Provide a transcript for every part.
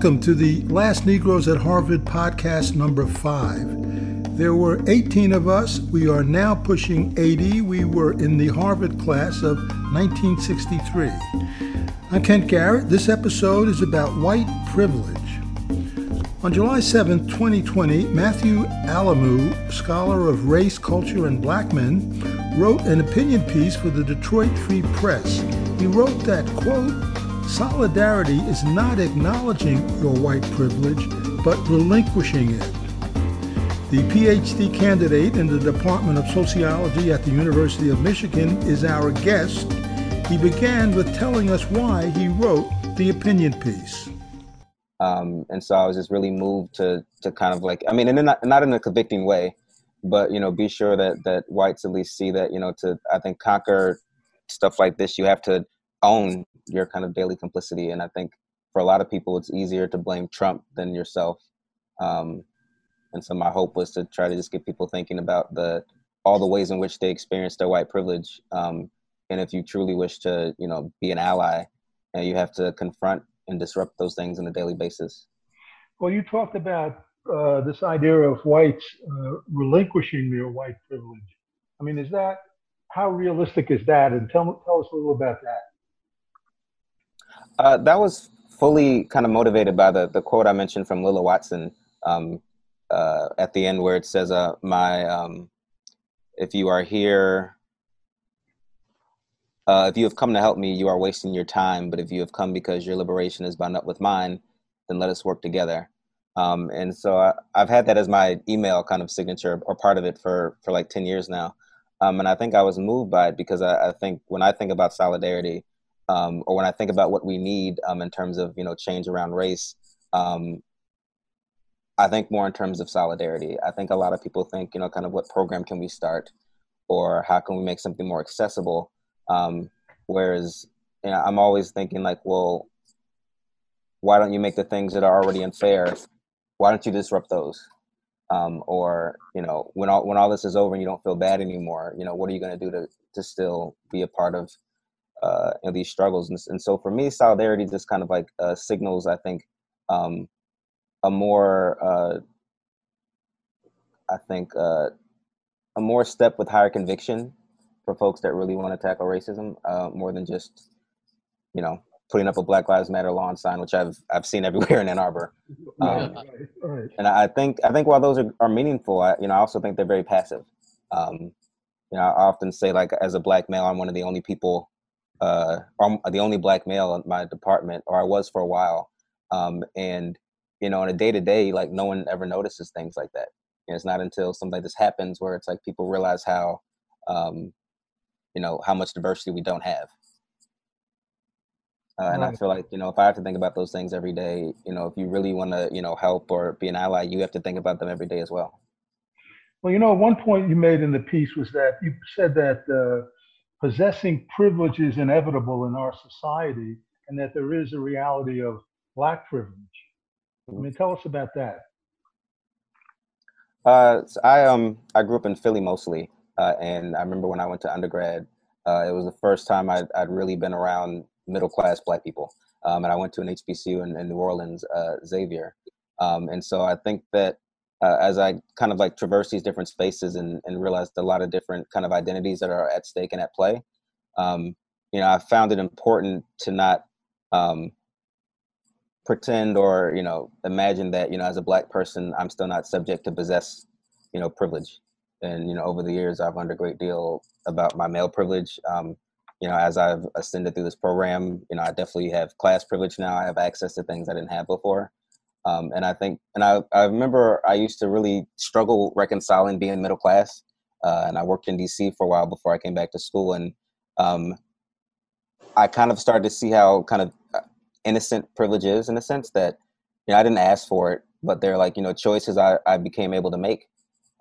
Welcome to the Last Negroes at Harvard podcast number five. There were 18 of us. We are now pushing 80. We were in the Harvard class of 1963. I'm Kent Garrett. This episode is about white privilege. On July 7, 2020, Matthew Alemu, scholar of race, culture, and black men, wrote an opinion piece for the Detroit Free Press. He wrote that, quote, solidarity is not acknowledging your white privilege, but relinquishing it. The PhD candidate in the Department of Sociology at the University of Michigan is our guest. He began with telling us why he wrote the opinion piece. Um, and so I was just really moved to to kind of like I mean, and not not in a convicting way, but you know, be sure that that whites at least see that you know to I think conquer stuff like this, you have to own your kind of daily complicity. And I think for a lot of people, it's easier to blame Trump than yourself. Um, and so my hope was to try to just get people thinking about the all the ways in which they experience their white privilege. Um, and if you truly wish to, you know, be an ally, and you have to confront and disrupt those things on a daily basis. Well, you talked about uh, this idea of whites uh, relinquishing their white privilege. I mean, is that how realistic is that? And tell tell us a little about that. Uh, that was fully kind of motivated by the the quote I mentioned from Lilla Watson um, uh, at the end, where it says, uh, "My um, if you are here." Uh, if you have come to help me, you are wasting your time. But if you have come because your liberation is bound up with mine, then let us work together. Um, and so I, have had that as my email kind of signature or part of it for for like ten years now. Um, and I think I was moved by it because I, I think when I think about solidarity, um, or when I think about what we need um, in terms of you know change around race, um, I think more in terms of solidarity. I think a lot of people think you know kind of what program can we start, or how can we make something more accessible um, whereas you know, I'm always thinking like, well, why don't you make the things that are already unfair? Why don't you disrupt those? Um, or you know, when all when all this is over and you don't feel bad anymore, you know, what are you going to do to to still be a part of uh, you know, these struggles? And, and, so for me, solidarity just kind of like uh, signals, I think, um, a more uh, I think uh, a more step with higher conviction for folks that really want to tackle racism uh, more than just you know putting up a Black Lives Matter lawn sign, which I've I've seen everywhere in Ann Arbor. Um, right, right. And I think I think while those are, are meaningful, I, you know, I also think they're very passive. Um, you know, I often say like as a black male, I'm one of the only people, uh, I'm the only black male in my department, or I was for a while. Um, and you know, on a day to day, like no one ever notices things like that. And it's not until something like this happens where it's like people realize how um, you know how much diversity we don't have uh, and I feel like you know if I have to think about those things every day, you know, if you really want to you know help or be an ally, you have to think about them every day as well. Well, you know, one point you made in the piece was that you said that uh, possessing privilege is inevitable in our society, and that there is a reality of black privilege. I mean, tell us about that. Uh, so I um I grew up in Philly mostly, uh, and I remember when I went to undergrad, uh, it was the first time I'd, I'd really been around middle class black people. Um, and I went to an HBCU in, in New Orleans, uh, Xavier. Um, and so I think that uh, as I kind of like traverse these different spaces and, and realized a lot of different kind of identities that are at stake and at play, um, you know, I found it important to not um, pretend or, you know, imagine that, you know, as a black person, I'm still not subject to possess, you know, privilege. And you know over the years i've learned a great deal about my male privilege. Um, you know as i've ascended through this program you know i definitely have class privilege now. I have access to things i didn't have before um, and i think and I, I remember i used to really struggle reconciling being middle class uh, and i worked in dc for a while before i came back to school and um, i kind of started to see how kind of uh, innocent privilege is in a sense that you know i didn't ask for it but they're like you know choices i, I became able to make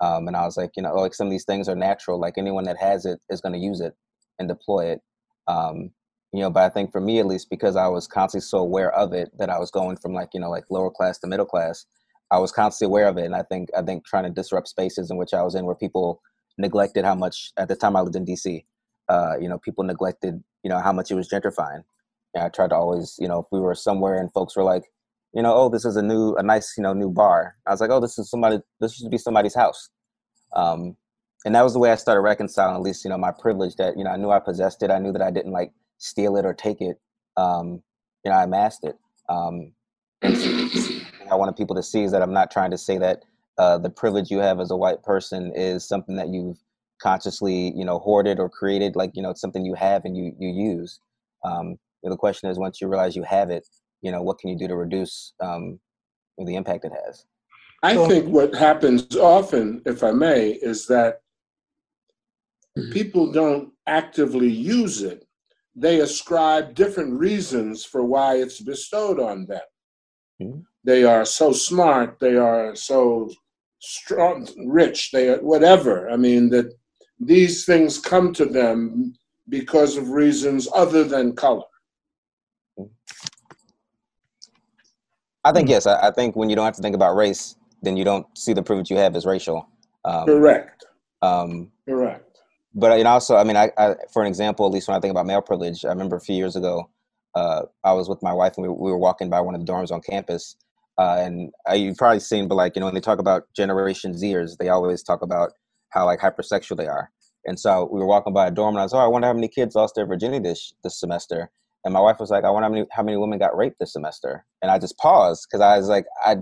um, and I was like, you know, like some of these things are natural. Like anyone that has it is going to use it and deploy it. Um, you know, but I think for me at least, because I was constantly so aware of it that I was going from like you know like lower class to middle class, I was constantly aware of it. And I think I think trying to disrupt spaces in which I was in where people neglected how much at the time I lived in DC. Uh, you know, people neglected you know how much it was gentrifying. And I tried to always you know if we were somewhere and folks were like, you know, oh, this is a new, a nice, you know, new bar. I was like, oh, this is somebody, this should be somebody's house. Um, and that was the way I started reconciling, at least, you know, my privilege that, you know, I knew I possessed it. I knew that I didn't like steal it or take it. Um, you know, I amassed it. Um, I wanted people to see is that I'm not trying to say that uh, the privilege you have as a white person is something that you've consciously, you know, hoarded or created. Like, you know, it's something you have and you you use. Um, you know, the question is, once you realize you have it, you know, what can you do to reduce um, the impact it has? I think what happens often, if I may, is that mm-hmm. people don't actively use it. They ascribe different reasons for why it's bestowed on them. Mm-hmm. They are so smart, they are so strong, rich, they are whatever. I mean, that these things come to them because of reasons other than color. I think yes. I, I, think when you don't have to think about race, then you don't see the privilege you have as racial. Um, Correct. Um, Correct. But you know, also, I mean, I, I, for an example, at least when I think about male privilege, I remember a few years ago, uh, I was with my wife and we, we, were walking by one of the dorms on campus, uh, and uh, you've probably seen, but like you know, when they talk about Generation Zers, they always talk about how like hypersexual they are. And so we were walking by a dorm, and I was, oh, I wonder how many kids lost their virginity this this semester. And my wife was like, I wonder how many how many women got raped this semester. And I just paused because I was like, I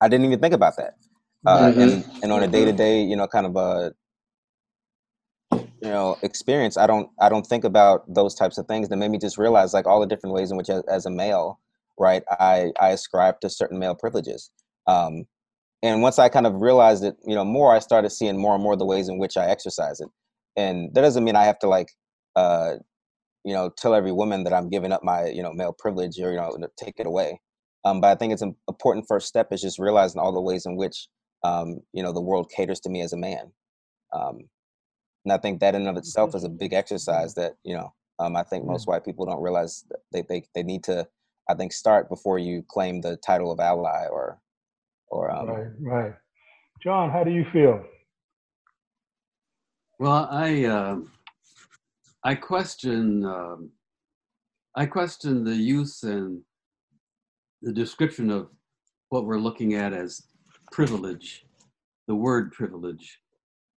I didn't even think about that. Uh, mm-hmm. And and on a day to day, you know, kind of a you know experience, I don't I don't think about those types of things. That made me just realize like all the different ways in which, as, as a male, right, I I ascribe to certain male privileges. Um, and once I kind of realized it, you know, more, I started seeing more and more the ways in which I exercise it. And that doesn't mean I have to like, uh, you know, tell every woman that I'm giving up my, you know, male privilege or you know, take it away. Um, but I think it's an important first step is just realizing all the ways in which, um, you know, the world caters to me as a man. Um, and I think that in and of itself is a big exercise that you know um, I think most white people don't realize that they, they they need to I think start before you claim the title of ally or or um, right right. John, how do you feel? Well, I uh, I question um, I question the use and the description of what we're looking at as privilege, the word privilege.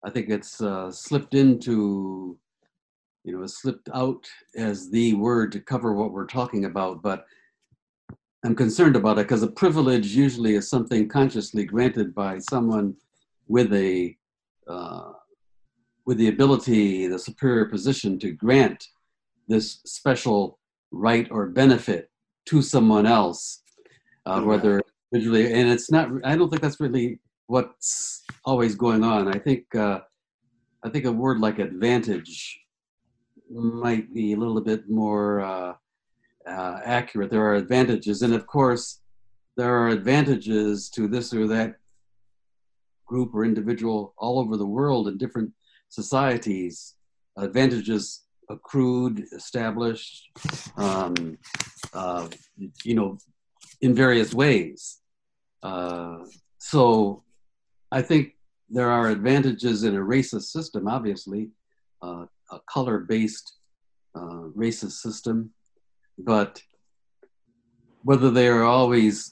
I think it's uh, slipped into, you know, slipped out as the word to cover what we're talking about. But I'm concerned about it because a privilege usually is something consciously granted by someone with a uh, with the ability, the superior position to grant this special right or benefit to someone else, uh, whether individually. And it's not. I don't think that's really what's always going on. I think uh, I think a word like advantage might be a little bit more uh, uh, accurate. There are advantages, and of course, there are advantages to this or that group or individual all over the world in different societies. Advantages accrued, established, um, uh, you know, in various ways. Uh, so I think there are advantages in a racist system, obviously, uh, a color based uh, racist system, but whether they are always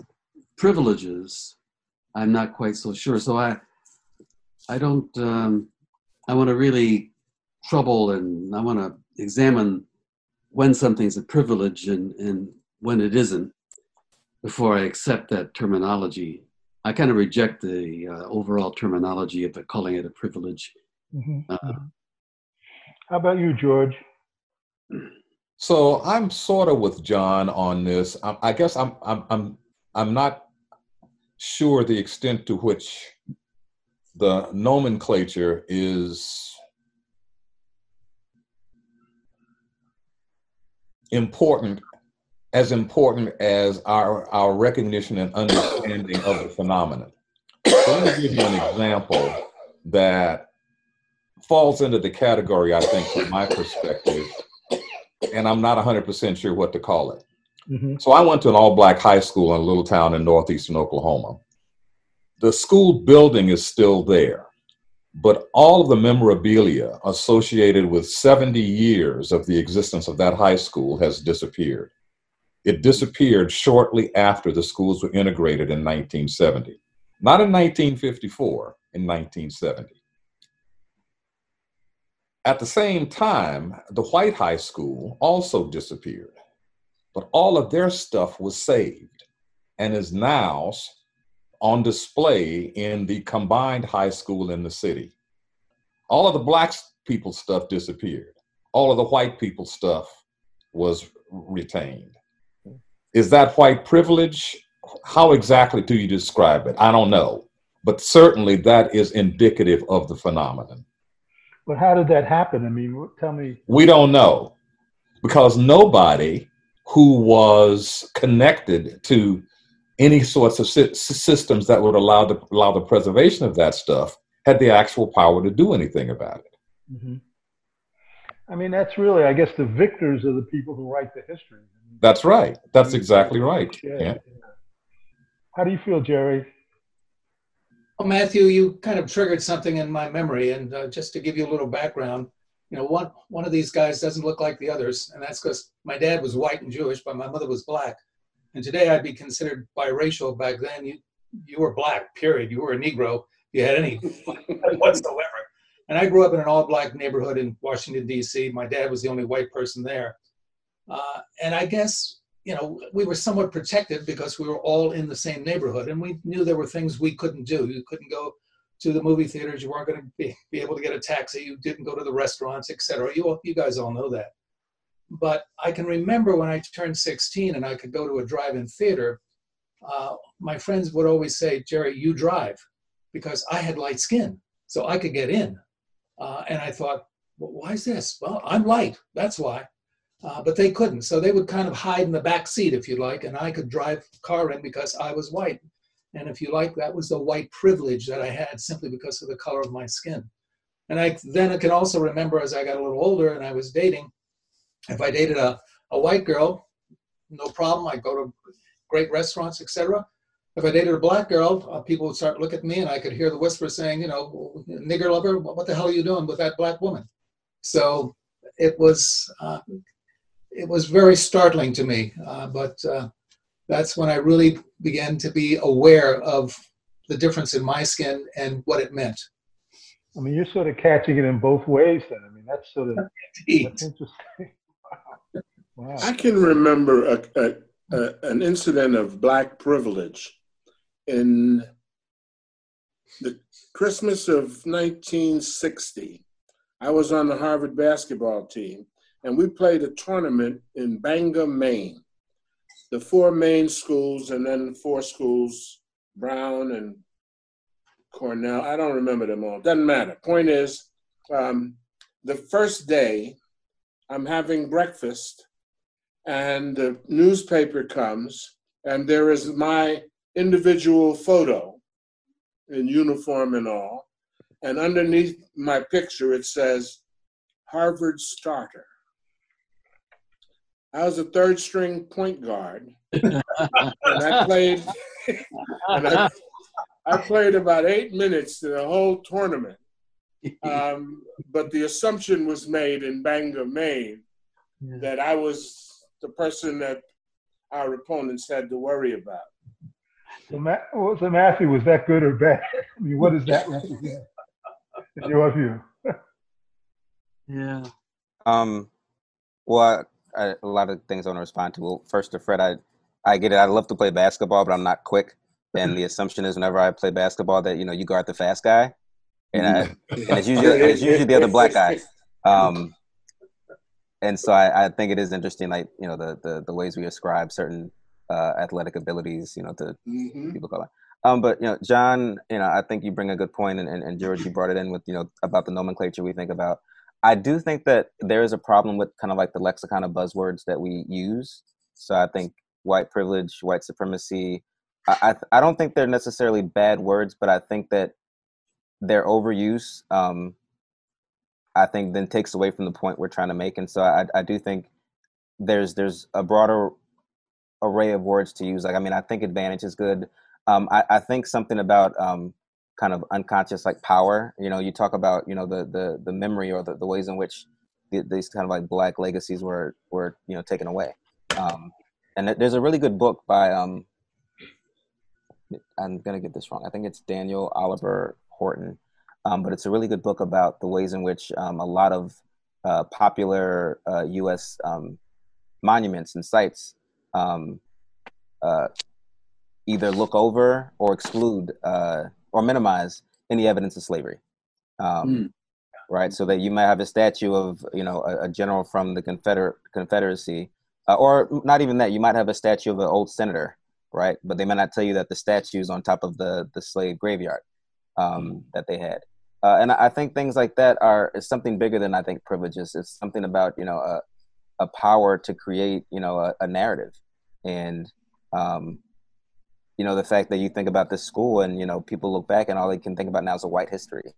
privileges, I'm not quite so sure. So I, I don't, um, I want to really trouble and I want to examine when something's a privilege and, and when it isn't before I accept that terminology I kind of reject the uh, overall terminology of calling it a privilege. Mm-hmm. Uh, mm-hmm. How about you, George? So I'm sort of with John on this. I, I guess I'm I'm I'm I'm not sure the extent to which the nomenclature is important as important as our, our recognition and understanding of the phenomenon. So let me give you an example that falls into the category, I think, from my perspective, and I'm not 100% sure what to call it. Mm-hmm. So I went to an all black high school in a little town in northeastern Oklahoma. The school building is still there, but all of the memorabilia associated with 70 years of the existence of that high school has disappeared. It disappeared shortly after the schools were integrated in 1970. Not in 1954, in 1970. At the same time, the white high school also disappeared, but all of their stuff was saved and is now on display in the combined high school in the city. All of the black people stuff disappeared. All of the white people stuff was retained. Is that white privilege? How exactly do you describe it? I don't know. But certainly that is indicative of the phenomenon. But how did that happen? I mean, tell me. We don't know because nobody who was connected to any sorts of systems that would allow the allow the preservation of that stuff had the actual power to do anything about it. Mm-hmm. I mean, that's really, I guess, the victors are the people who write the history. That's right. That's exactly right. Yeah. yeah. How do you feel, Jerry? Well, Matthew, you kind of triggered something in my memory, and uh, just to give you a little background, you know, one one of these guys doesn't look like the others, and that's because my dad was white and Jewish, but my mother was black. And today I'd be considered biracial. Back then, you you were black. Period. You were a Negro. You had any whatsoever. And I grew up in an all-black neighborhood in Washington D.C. My dad was the only white person there, uh, and I guess you know we were somewhat protected because we were all in the same neighborhood, and we knew there were things we couldn't do. You couldn't go to the movie theaters. You weren't going to be, be able to get a taxi. You didn't go to the restaurants, etc. You all you guys all know that. But I can remember when I turned 16 and I could go to a drive-in theater, uh, my friends would always say, Jerry, you drive, because I had light skin, so I could get in. Uh, and I thought, well, why is this? Well, I'm light, that's why. Uh, but they couldn't, so they would kind of hide in the back seat, if you like, and I could drive car in because I was white. And if you like, that was the white privilege that I had simply because of the color of my skin. And I then I can also remember as I got a little older and I was dating, if I dated a, a white girl, no problem. I'd go to great restaurants, etc. If I dated a black girl, uh, people would start to look at me, and I could hear the whisper saying, "You know, nigger lover, what the hell are you doing with that black woman?" So it was uh, it was very startling to me, uh, but uh, that's when I really began to be aware of the difference in my skin and what it meant. I mean, you're sort of catching it in both ways. Then I mean, that's sort of that's interesting. Wow. I can remember a, a, a, an incident of black privilege in the Christmas of 1960. I was on the Harvard basketball team, and we played a tournament in Bangor, Maine. The four Maine schools, and then four schools, Brown and Cornell. I don't remember them all. Doesn't matter. Point is, um, the first day, I'm having breakfast and the newspaper comes, and there is my individual photo in uniform and all. And underneath my picture, it says Harvard starter. I was a third string point guard. and I played and I, I, played about eight minutes to the whole tournament. Um, but the assumption was made in Bangor, Maine, that I was the person that our opponents had to worry about. So, Ma- so Matthew, was that good or bad? I mean, what does that represent in your view? yeah. Um. Well, I, a lot of things I want to respond to. Well, first to Fred, I, I get it. I love to play basketball, but I'm not quick. And the assumption is whenever I play basketball that you know you guard the fast guy, and, I, and it's usually it's usually the other black guy. Um, and so I, I, think it is interesting, like you know, the the, the ways we ascribe certain uh, athletic abilities, you know, to mm-hmm. people. Um, but you know, John, you know, I think you bring a good point, and, and, and George, you brought it in with you know about the nomenclature we think about. I do think that there is a problem with kind of like the lexicon of buzzwords that we use. So I think white privilege, white supremacy. I I, I don't think they're necessarily bad words, but I think that their overuse um, I think then takes away from the point we're trying to make. And so I, I do think there's there's a broader array of words to use. Like I mean, I think advantage is good. Um, I, I think something about um, kind of unconscious like power. You know, you talk about you know the the the memory or the, the ways in which the, these kind of like black legacies were were you know taken away. Um, and there's a really good book by um, I'm gonna get this wrong. I think it's Daniel Oliver Horton, um, but it's a really good book about the ways in which um, a lot of uh, popular uh, U.S. Um, monuments and sites um, uh, either look over or exclude uh, or minimize any evidence of slavery. Mm. Right, so that you might have a statue of you know a, a general from the Confederate Confederacy, uh, or not even that. You might have a statue of an old senator, right? But they might not tell you that the statue is on top of the the slave graveyard um, mm. that they had. Uh, and I think things like that are is something bigger than I think privileges. It's something about you know a, a power to create you know a, a narrative, and um, you know the fact that you think about this school and you know people look back and all they can think about now is a white history.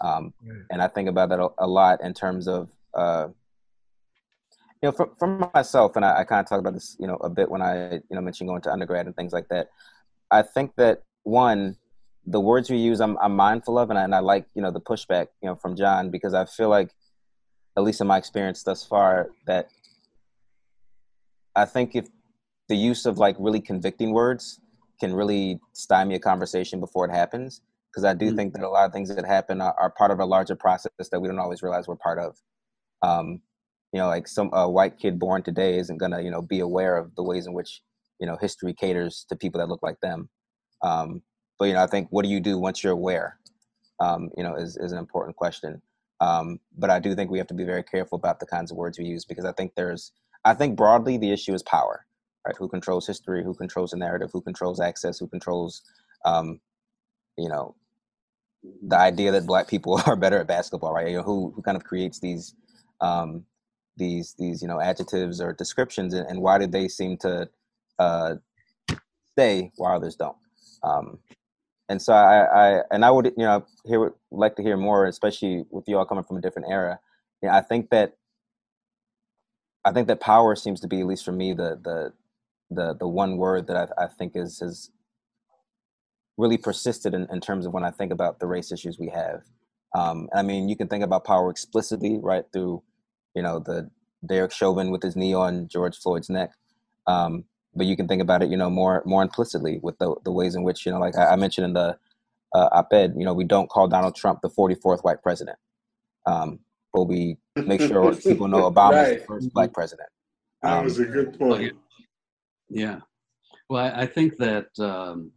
Um, and i think about that a, a lot in terms of uh, you know from, from myself and I, I kind of talked about this you know a bit when i you know mentioned going to undergrad and things like that. I think that one the words we use i'm, I'm mindful of and I, and I like you know the pushback you know from john because i feel like at least in my experience thus far that i think if the use of like really convicting words can really stymie a conversation before it happens. Because I do mm-hmm. think that a lot of things that happen are, are, part of a larger process that we don't always realize we're part of. Um, you know, like some a white kid born today isn't gonna, you know, be aware of the ways in which you know history caters to people that look like them. Um, but you know, I think what do you do once you're aware? Um, you know, is is an important question. Um, but I do think we have to be very careful about the kinds of words we use because I think there's, I think broadly the issue is power right? Who controls history? Who controls the narrative? Who controls access? Who controls, um, you know, the idea that black people are better at basketball, right? You know, who who kind of creates these um, these these you know adjectives or descriptions, and, and why did they seem to uh, stay while others don't? Um, and so I, I and I would you know hear like to hear more, especially with you all coming from a different era. Yeah, I think that I think that power seems to be, at least for me, the the the the one word that I, I think is has really persisted in, in terms of when I think about the race issues we have. Um, I mean, you can think about power explicitly, right through, you know, the Derek Chauvin with his knee on George Floyd's neck. Um, but you can think about it, you know, more more implicitly with the the ways in which, you know, like I, I mentioned in the uh, op-ed, you know, we don't call Donald Trump the 44th white president, um, but we make sure people know Obama right. is the first black president. that was a um, good point. Yeah. Well, I, I think that, um,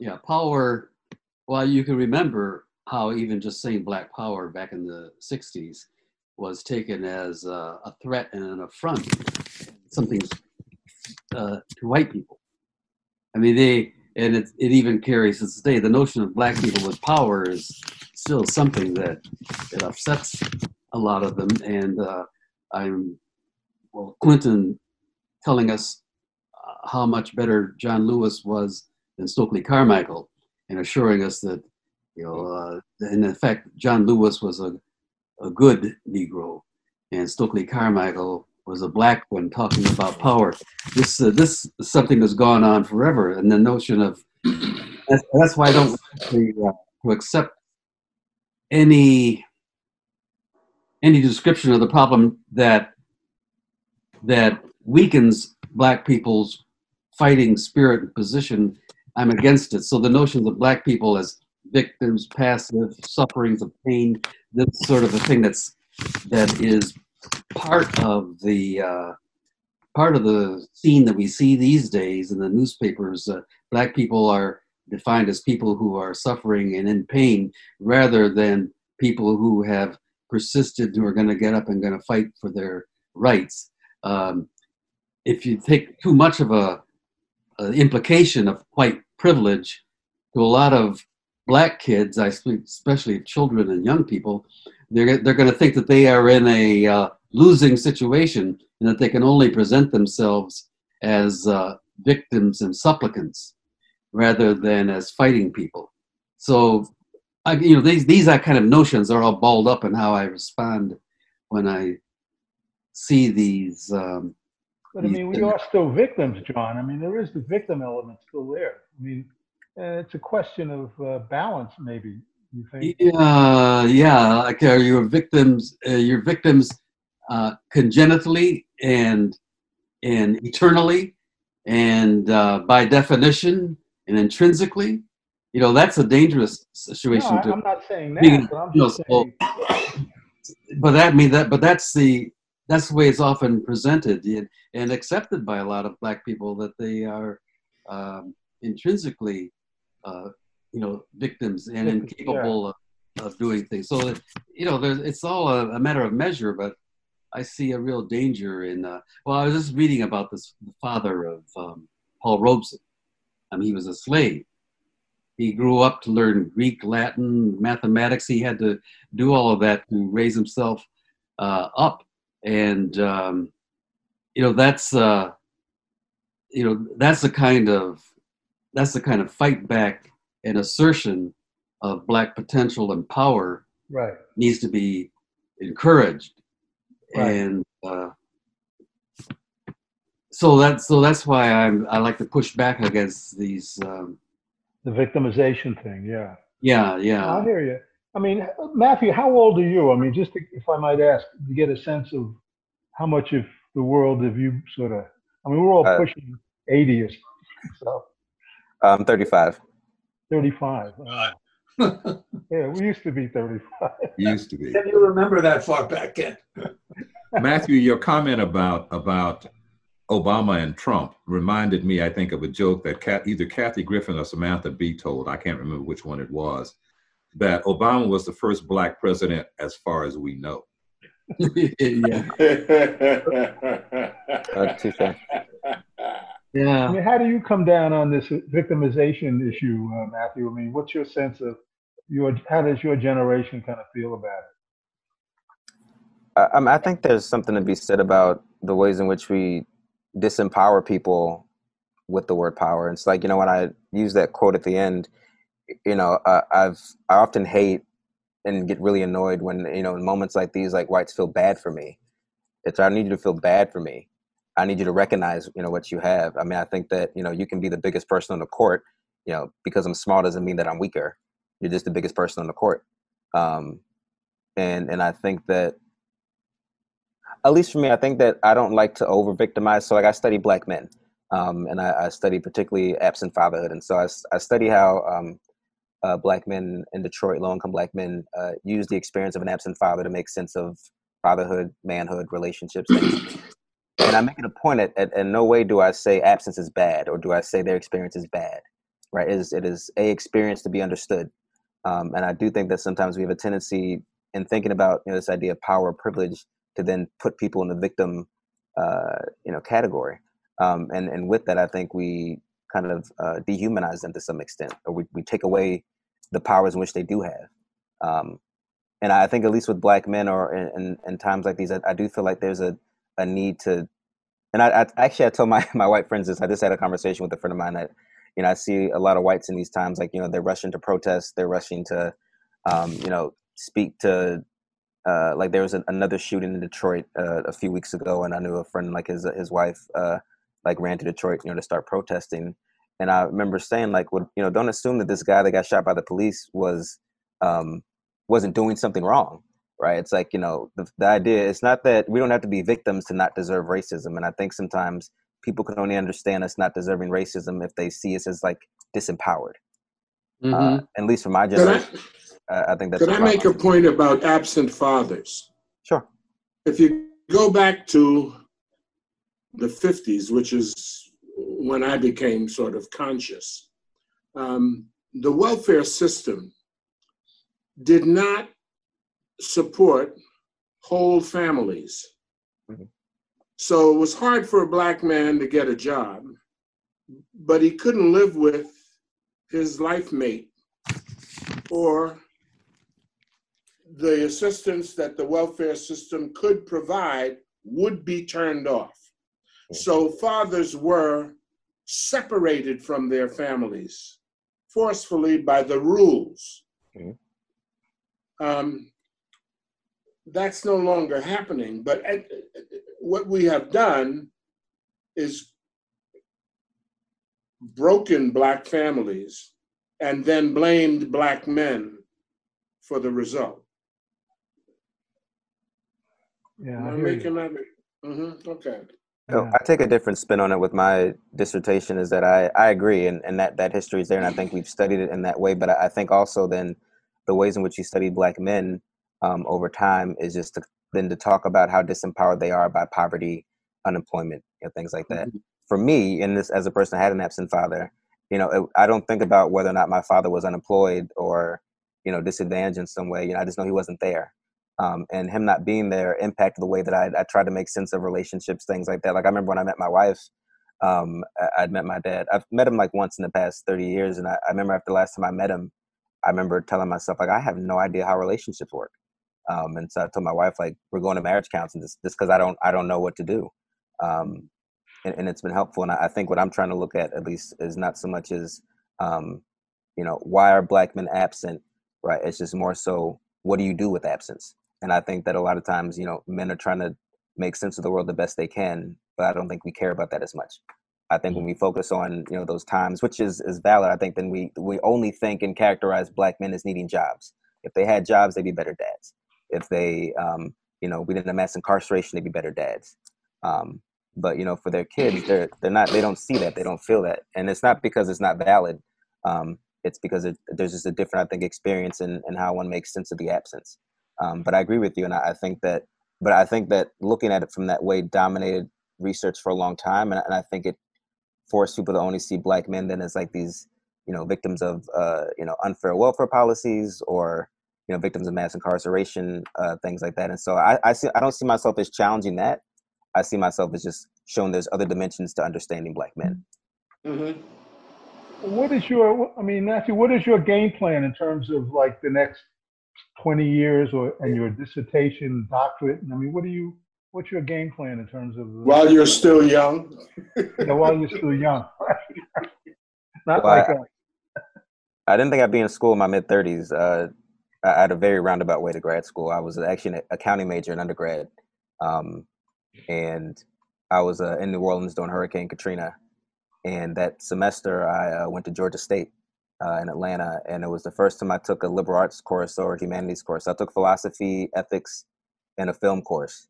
yeah, power, well, you can remember how even just saying black power back in the 60s was taken as a, a threat and an affront, something uh, to white people. I mean, they, and it, it even carries to this day, the notion of black people with power is still something that, it upsets a lot of them. And uh, I'm, well, Clinton telling us uh, how much better John Lewis was than Stokely Carmichael and assuring us that, you know, uh, in effect, John Lewis was a, a good Negro and Stokely Carmichael was a black one talking about power. This, uh, this is something that's gone on forever. And the notion of, that's, that's why I don't to, uh, to accept any any description of the problem that that weakens black people's fighting spirit and position, I'm against it. So the notions of black people as victims, passive, sufferings of pain, this sort of a thing that's that is part of the uh, part of the scene that we see these days in the newspapers. Uh, black people are defined as people who are suffering and in pain, rather than people who have persisted, who are going to get up and going to fight for their rights. Um, if you take too much of a, a, implication of white privilege to a lot of black kids, I especially children and young people, they're they're going to think that they are in a uh, losing situation and that they can only present themselves as uh, victims and supplicants rather than as fighting people. So, I, you know, these these are kind of notions are all balled up in how I respond when I see these um, but I mean, we are still victims, John. I mean, there is the victim element still there. I mean, uh, it's a question of uh, balance, maybe. You think? Yeah, yeah. Like, are your victims? Uh, your victims uh, congenitally and and eternally and uh, by definition and intrinsically. You know, that's a dangerous situation. No, to, I'm not saying that, being- but I'm you know, just so- saying, but that mean that but that's the that's the way it's often presented and, accepted by a lot of black people that they are um, intrinsically uh, you know victims and incapable of, of doing things. So you know there's, it's all a, a matter of measure but i see a real danger in uh, well i was just reading about this the father of um, paul robeson. I mean he was a slave. He grew up to learn greek latin mathematics. He had to do all of that to raise himself uh, up and um, you know that's uh, you know that's the kind of that's the kind of fight back and assertion of black potential and power right. needs to be encouraged Right. and uh, so that's so that's why I'm I like to push back against these um, The victimization thing, yeah. yeah yeah I hear you. I mean, Matthew, how old are you? I mean, just to, if I might ask, to get a sense of how much of the world have you sort of, I mean, we're all Uh, pushing 80 or something, so Um, 35. 35. Wow. Yeah, we used to be 35. Used to be. Can you remember that far back, Ken? Matthew, your comment about about Obama and Trump reminded me, I think, of a joke that Kat, either Kathy Griffin or Samantha Bee told. I can't remember which one it was. That Obama was the first black president, as far as we know. yeah touche. I mean, how do you come down on this victimization issue, uh, Matthew? I mean, what's your sense of your, how does your generation kind of feel about it? I, I mean, I think there's something to be said about the ways in which we disempower people with the word power. It's like you know when I use that quote at the end, you know, uh, I've I often hate and get really annoyed when you know in moments like these, like whites feel bad for me. It's I need you to feel bad for me. I need you to recognize you know what you have. I mean, I think that you know you can be the biggest person on the court. You know, because I'm small doesn't mean that I'm weaker. You're just the biggest person on the court. Um, and and I think that at least for me, I think that I don't like to over victimize. So like I study black men, um, and I, I study particularly absent fatherhood, and so I, I study how um, uh, black men in Detroit, low income black men, uh, use the experience of an absent father to make sense of fatherhood, manhood, relationships. and I make it a point that, at in no way do I say absence is bad or do I say their experience is bad. Right? It is it is a experience to be understood. Um, and I do think that sometimes we have a tendency in thinking about you know this idea of power or privilege to then put people in the victim uh, you know category. Um, and and with that, I think we kind of uh, dehumanize them to some extent, or we, we take away the powers in which they do have. Um, and I think at least with black men or in, in, in times like these, I, I do feel like there's a, a need to. And I, I actually I told my my white friends this. I just had a conversation with a friend of mine that you know I see a lot of whites in these times like you know they're rushing to protest, they're rushing to um, you know speak to uh, like there was an, another shooting in Detroit uh, a few weeks ago, and I knew a friend like his his wife uh, like ran to Detroit, you know, to start protesting. And I remember saying like, well, you know, don't assume that this guy that got shot by the police was um, wasn't doing something wrong, right? It's like you know, the, the idea it's not that we don't have to be victims to not deserve racism, and I think sometimes people can only understand us not deserving racism if they see us as like disempowered. Mhm. Uh, at least for my Could I, uh, I think that's could a I make a point about absent fathers? sure. If you go back to the 50s, which is when I became sort of conscious, um, the welfare system did not support whole families. Mhm. So it was hard for a black man to get a job, but he couldn't live with his life mate or the assistance that the welfare system could provide would be turned off. So fathers were separated from their families forcefully by the rules. Mhm. Um, that's no longer happening, but uh, what we have done is broken black families and then blamed black men for the result. Yeah, I I hear you. making that? Mm-hmm. okay. So I take a different spin on it with my dissertation is that I, I agree and, and that, that history is there and I think we've studied it in that way. But I, I think also then the ways in which you study black men um, over time is just to, then to talk about how disempowered they are by poverty, unemployment, you know, things like that. Mm-hmm. For me, in this as a person that had an absent father, you know, it, I don't think about whether or not my father was unemployed or, you know, disadvantaged in some way. You know, I just know he wasn't there um, and him not being there impacted the way that I, I tried to make sense of relationships, things like that. Like I remember when I met my wife, um, I, would met my dad. I've met him like once in the past 30 years. And I, I, remember after the last time I met him, I remember telling myself, like, I have no idea how relationships work. Um, and so I told my wife, like, we're going to marriage counseling just, just cause I don't, I don't know what to do. Um, and, and, it's been helpful. And I, I, think what I'm trying to look at, at least is not so much as, um, you know, why are black men absent? Right. It's just more so, what do you do with absence? And I think that a lot of times, you know, men are trying to make sense of the world the best they can, but I don't think we care about that as much. I think when mm-hmm. we focus on, you know, those times, which is is valid, I think then we we only think and characterize black men as needing jobs. If they had jobs, they'd be better dads. If they, um, you know, we didn't have mass incarceration, they'd be better dads. Um, but you know, for their kids, they're they're not. They don't see that. They don't feel that, and it's not because it's not valid. Um, it's because it, there's just a different, I think, experience in, in how one makes sense of the absence. Um, but I agree with you, and I, I, think that. But I think that looking at it from that way dominated research for a long time, and, and I think it forced people to only see black men then as like these, you know, victims of uh, you know unfair welfare policies or you know victims of mass incarceration, uh, things like that. And so I, I see I don't see myself as challenging that. I see myself as just showing there's other dimensions to understanding black men. Mm-hmm. What is your, I mean, Matthew, what is your game plan in terms of like the next 20 years or and your dissertation, doctorate? I mean, what do you what's your game plan in terms of while you're still young? yeah, while you're still young. Not well, like I a, I didn't think I'd be in school in my mid 30s. Uh, I had a very roundabout way to grad school. I was actually an accounting major in undergrad, um, and I was uh, in New Orleans during Hurricane Katrina. And that semester, I uh, went to Georgia State uh, in Atlanta, and it was the first time I took a liberal arts course or humanities course. I took philosophy, ethics, and a film course,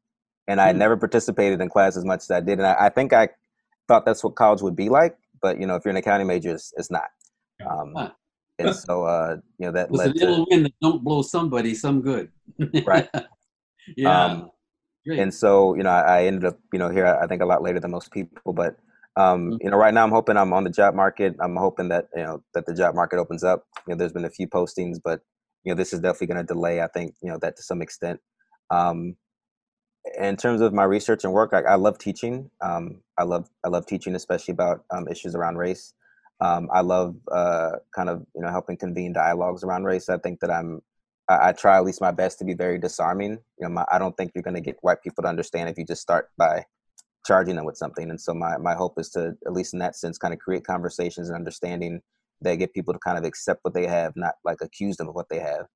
and I mm-hmm. never participated in class as much as I did. And I, I, think I thought that's what college would be like, but you know, if you're an accounting major, it's, it's not. Um, huh. And so, uh, you know, that led a little to, wind that don't blow somebody some good. right. yeah. Um, and so, you know, I, I ended up, you know, here I think a lot later than most people, but um, mm-hmm. you know, right now I'm hoping I'm on the job market. I'm hoping that you know that the job market opens up. You know, there's been a few postings, but you know, this is definitely going to delay. I think you know that to some extent. Um, in terms of my research and work, I, I love teaching. Um, I love I love teaching, especially about um, issues around race. Um, I love uh, kind of you know helping convene dialogues around race. I think that I'm I, I try at least my best to be very disarming. You know, my, I don't think you're going to get white people to understand if you just start by charging them with something. And so my, my hope is to, at least in that sense, kind of create conversations and understanding that get people to kind of accept what they have, not like accuse them of what they have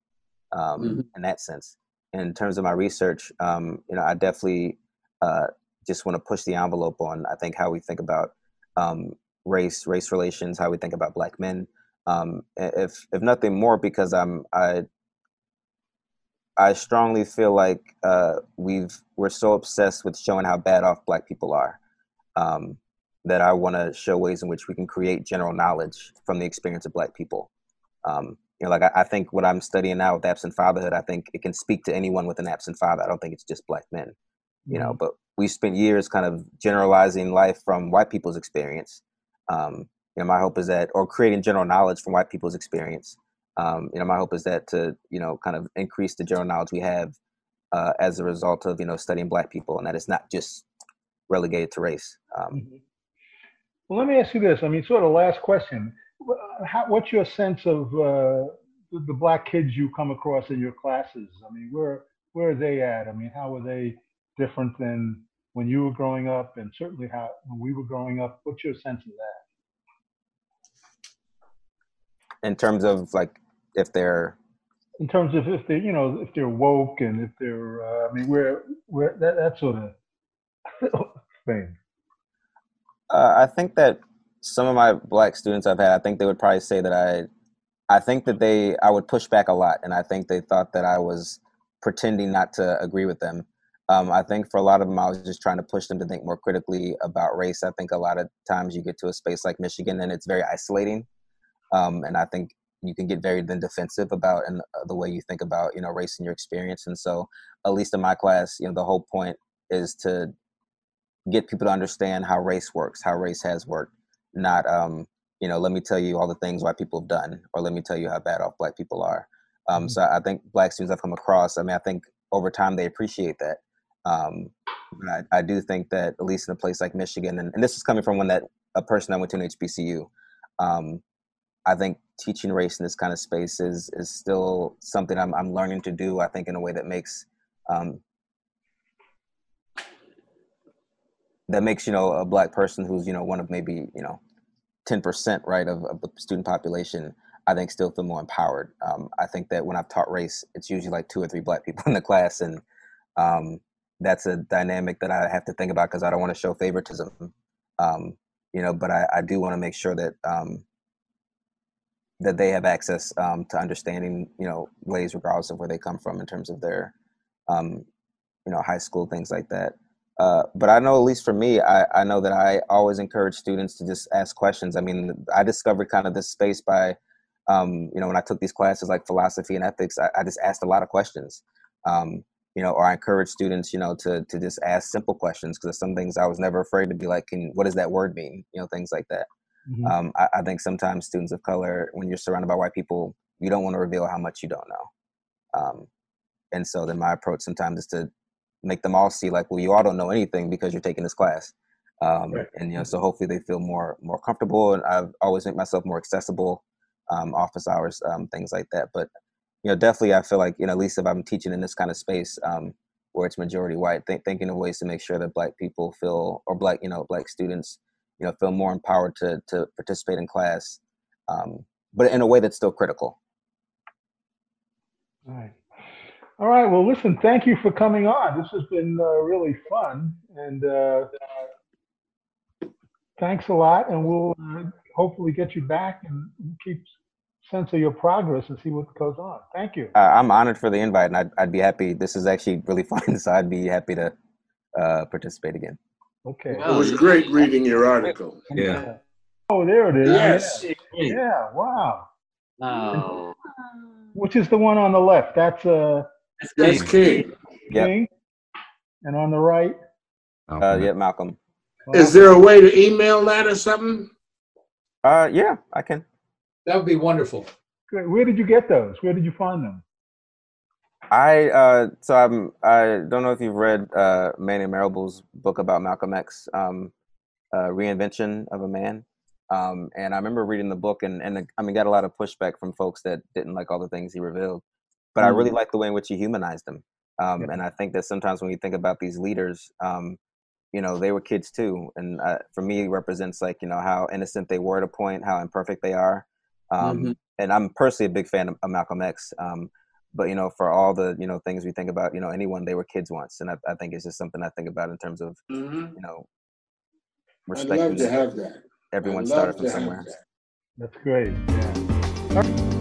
um, mm-hmm. in that sense. In terms of my research, um, you know, I definitely uh, just want to push the envelope on, I think, how we think about um, race, race relations, how we think about black men. Um, if, if nothing more, because I'm, I, I strongly feel like uh, we've we're so obsessed with showing how bad off Black people are um, that I want to show ways in which we can create general knowledge from the experience of Black people. Um, you know, like I, I, think what I'm studying now with absent fatherhood, I think it can speak to anyone with an absent father. I don't think it's just Black men. You know, mm-hmm. but we spent years kind of generalizing life from white people's experience. Um, you know, my hope is that, or creating general knowledge from white people's experience um, you know, my hope is that to you know kind of increase the general knowledge we have uh, as a result of you know studying Black people, and that it's not just relegated to race. Um, mm-hmm. Well, let me ask you this. I mean, sort of last question. How, what's your sense of uh, the black kids you come across in your classes? I mean, where where are they at? I mean, how are they different than when you were growing up, and certainly how when we were growing up? What's your sense of that? In terms of like if they're in terms of if they you know if they're woke and if they're uh, I mean where where that that sort of thing. Uh, I think that some of my black students I've had, I think they would probably say that I, I think that they I would push back a lot, and I think they thought that I was pretending not to agree with them. Um, I think for a lot of them, I was just trying to push them to think more critically about race. I think a lot of times you get to a space like Michigan and it's very isolating. Um, and I think you can get very then defensive about and uh, the way you think about you know race and your experience. And so, at least in my class, you know, the whole point is to get people to understand how race works, how race has worked, not um, you know, let me tell you all the things white people have done, or let me tell you how bad off black people are. Um, mm-hmm. So I think black students I've come across, I mean, I think over time they appreciate that. Um, but I, I, do think that at least in a place like Michigan, and, and, this is coming from one that a person I went to an HBCU, um, I think teaching race in this kind of space is is still something I'm I'm learning to do. I think in a way that makes um, that makes you know a black person who's you know one of maybe you know 10% right of, of, the student population i think still feel more empowered um, i think that when i've taught race it's usually like two or three black people in the class and um, that's a dynamic that i have to think about because i don't want to show favoritism um, you know but i, I do want to make sure that um, that they have access um, to understanding you know ways regardless of where they come from in terms of their um, you know high school things like that uh, but I know, at least for me, I, I know that I always encourage students to just ask questions. I mean, I discovered kind of this space by, um, you know, when I took these classes like philosophy and ethics, I, I just asked a lot of questions. Um, you know, or I encourage students, you know, to to just ask simple questions because some things I was never afraid to be like, can what does that word mean? You know, things like that. Mm-hmm. Um, I, I, think sometimes students of color, when you're surrounded by white people, you don't want to reveal how much you don't know. Um, and so then my approach sometimes is to make them all see like, well, you all don't know anything because you're taking this class. Um, right. And you know, so hopefully they feel more more comfortable. And I've always made myself more accessible, um, office hours, um, things like that. But you know, definitely, I feel like you know, at least if I'm teaching in this kind of space um, where it's majority white, th- thinking of ways to make sure that Black people feel, or Black, you know, Black students, you know, feel more empowered to to participate in class, um, but in a way that's still critical. All right. All right. Well, listen, thank you for coming on. This has been uh, really fun. And uh, thanks a lot. And we'll uh, hopefully get you back and keep sense of your progress and see what goes on. Thank you. I'm honored for the invite, and I'd, I'd, be happy. This is actually really fun, so I'd be happy to uh, participate again. Okay. It was great reading your article. Yeah. Oh, there it is. Yes. Yeah. yeah. Wow. Oh. Which is the one on the left? That's uh that's King. King. And on the right? Uh, yeah, Malcolm. Is there a way to email that or something? Uh, yeah, I can. That would be wonderful. Great. Where did you get those? Where did you find them? I uh, so I'm I don't know if you've read uh, Manning Marable's book about Malcolm X, um, uh, Reinvention of a Man, um, and I remember reading the book and and I mean got a lot of pushback from folks that didn't like all the things he revealed but mm-hmm. I really like the way in which he humanized them. Um, yeah. And I think that sometimes when you think about these leaders, um, you know, they were kids too. And uh, for me, it represents like, you know, how innocent they were at a point, how imperfect they are. Um, mm-hmm. And I'm personally a big fan of, of Malcolm X. But, you know, for all the, you know, things we think about, you know, anyone, they were kids once. And I, I think it's just something I think about in terms of, mm-hmm. you know, respecting I'd love to have that. Everyone started from somewhere. That. That's great. Yeah.